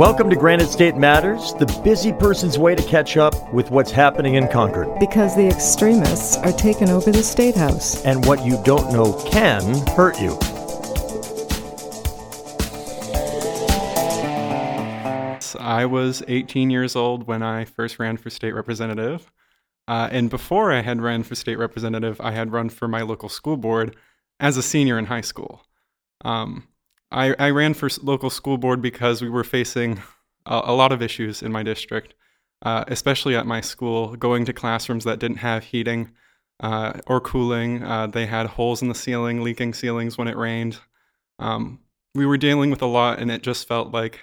Welcome to Granite State Matters, the busy person's way to catch up with what's happening in Concord. Because the extremists are taking over the State House. And what you don't know can hurt you. I was 18 years old when I first ran for state representative. Uh, and before I had run for state representative, I had run for my local school board as a senior in high school. Um, I, I ran for local school board because we were facing a, a lot of issues in my district, uh, especially at my school, going to classrooms that didn't have heating uh, or cooling. Uh, they had holes in the ceiling, leaking ceilings when it rained. Um, we were dealing with a lot, and it just felt like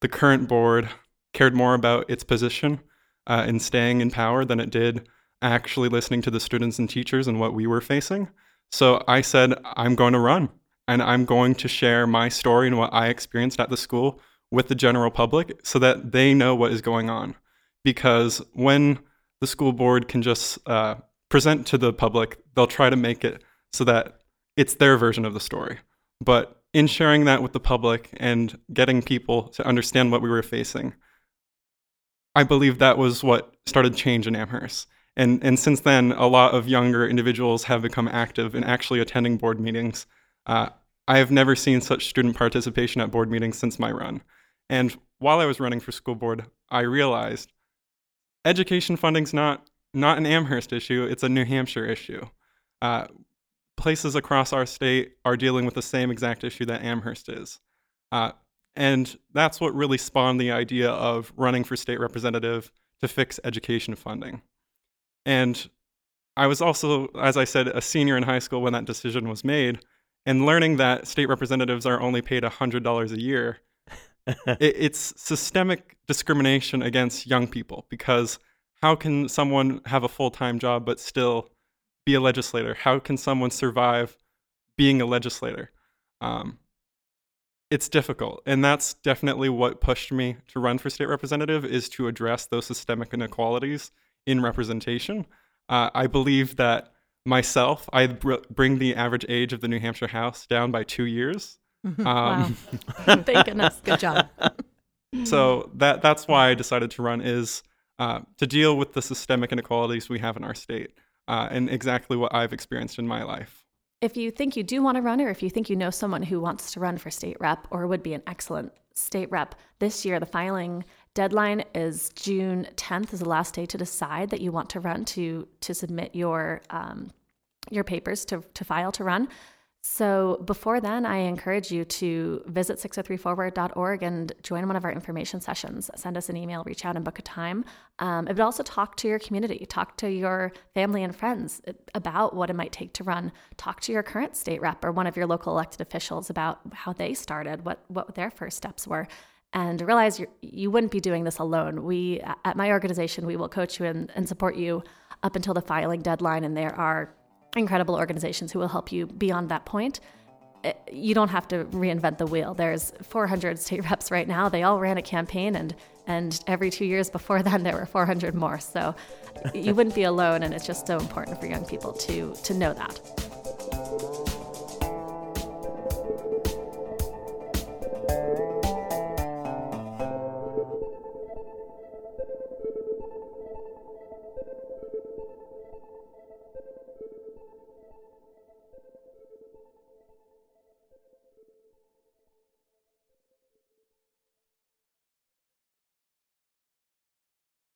the current board cared more about its position uh, in staying in power than it did actually listening to the students and teachers and what we were facing. So I said, I'm going to run and I'm going to share my story and what I experienced at the school with the general public so that they know what is going on. Because when the school board can just uh, present to the public, they'll try to make it so that it's their version of the story. But in sharing that with the public and getting people to understand what we were facing, I believe that was what started change in Amherst. And, and since then, a lot of younger individuals have become active in actually attending board meetings uh, I have never seen such student participation at board meetings since my run. And while I was running for school board, I realized education funding's not not an Amherst issue; it's a New Hampshire issue. Uh, places across our state are dealing with the same exact issue that Amherst is, uh, and that's what really spawned the idea of running for state representative to fix education funding. And I was also, as I said, a senior in high school when that decision was made and learning that state representatives are only paid $100 a year it, it's systemic discrimination against young people because how can someone have a full-time job but still be a legislator? How can someone survive being a legislator? Um, it's difficult and that's definitely what pushed me to run for state representative is to address those systemic inequalities in representation. Uh, i believe that myself, I br- bring the average age of the New Hampshire House down by two years. Um, wow. Thank goodness. Good job. so that that's why I decided to run is uh, to deal with the systemic inequalities we have in our state uh, and exactly what I've experienced in my life. If you think you do want to run, or if you think you know someone who wants to run for state rep or would be an excellent state rep, this year the filing deadline is June 10th is the last day to decide that you want to run to to submit your um, your papers to, to file to run. So before then, I encourage you to visit 603forward.org and join one of our information sessions. Send us an email, reach out and book a time. Um, but also talk to your community, talk to your family and friends about what it might take to run. Talk to your current state rep or one of your local elected officials about how they started, what, what their first steps were. And realize you're, you wouldn't be doing this alone. We, at my organization, we will coach you and, and support you up until the filing deadline. And there are incredible organizations who will help you beyond that point. Eh, you don't have to reinvent the wheel. There's 400 state reps right now. They all ran a campaign, and and every two years before then there were 400 more. So you wouldn't be alone, and it's just so important for young people to to know that.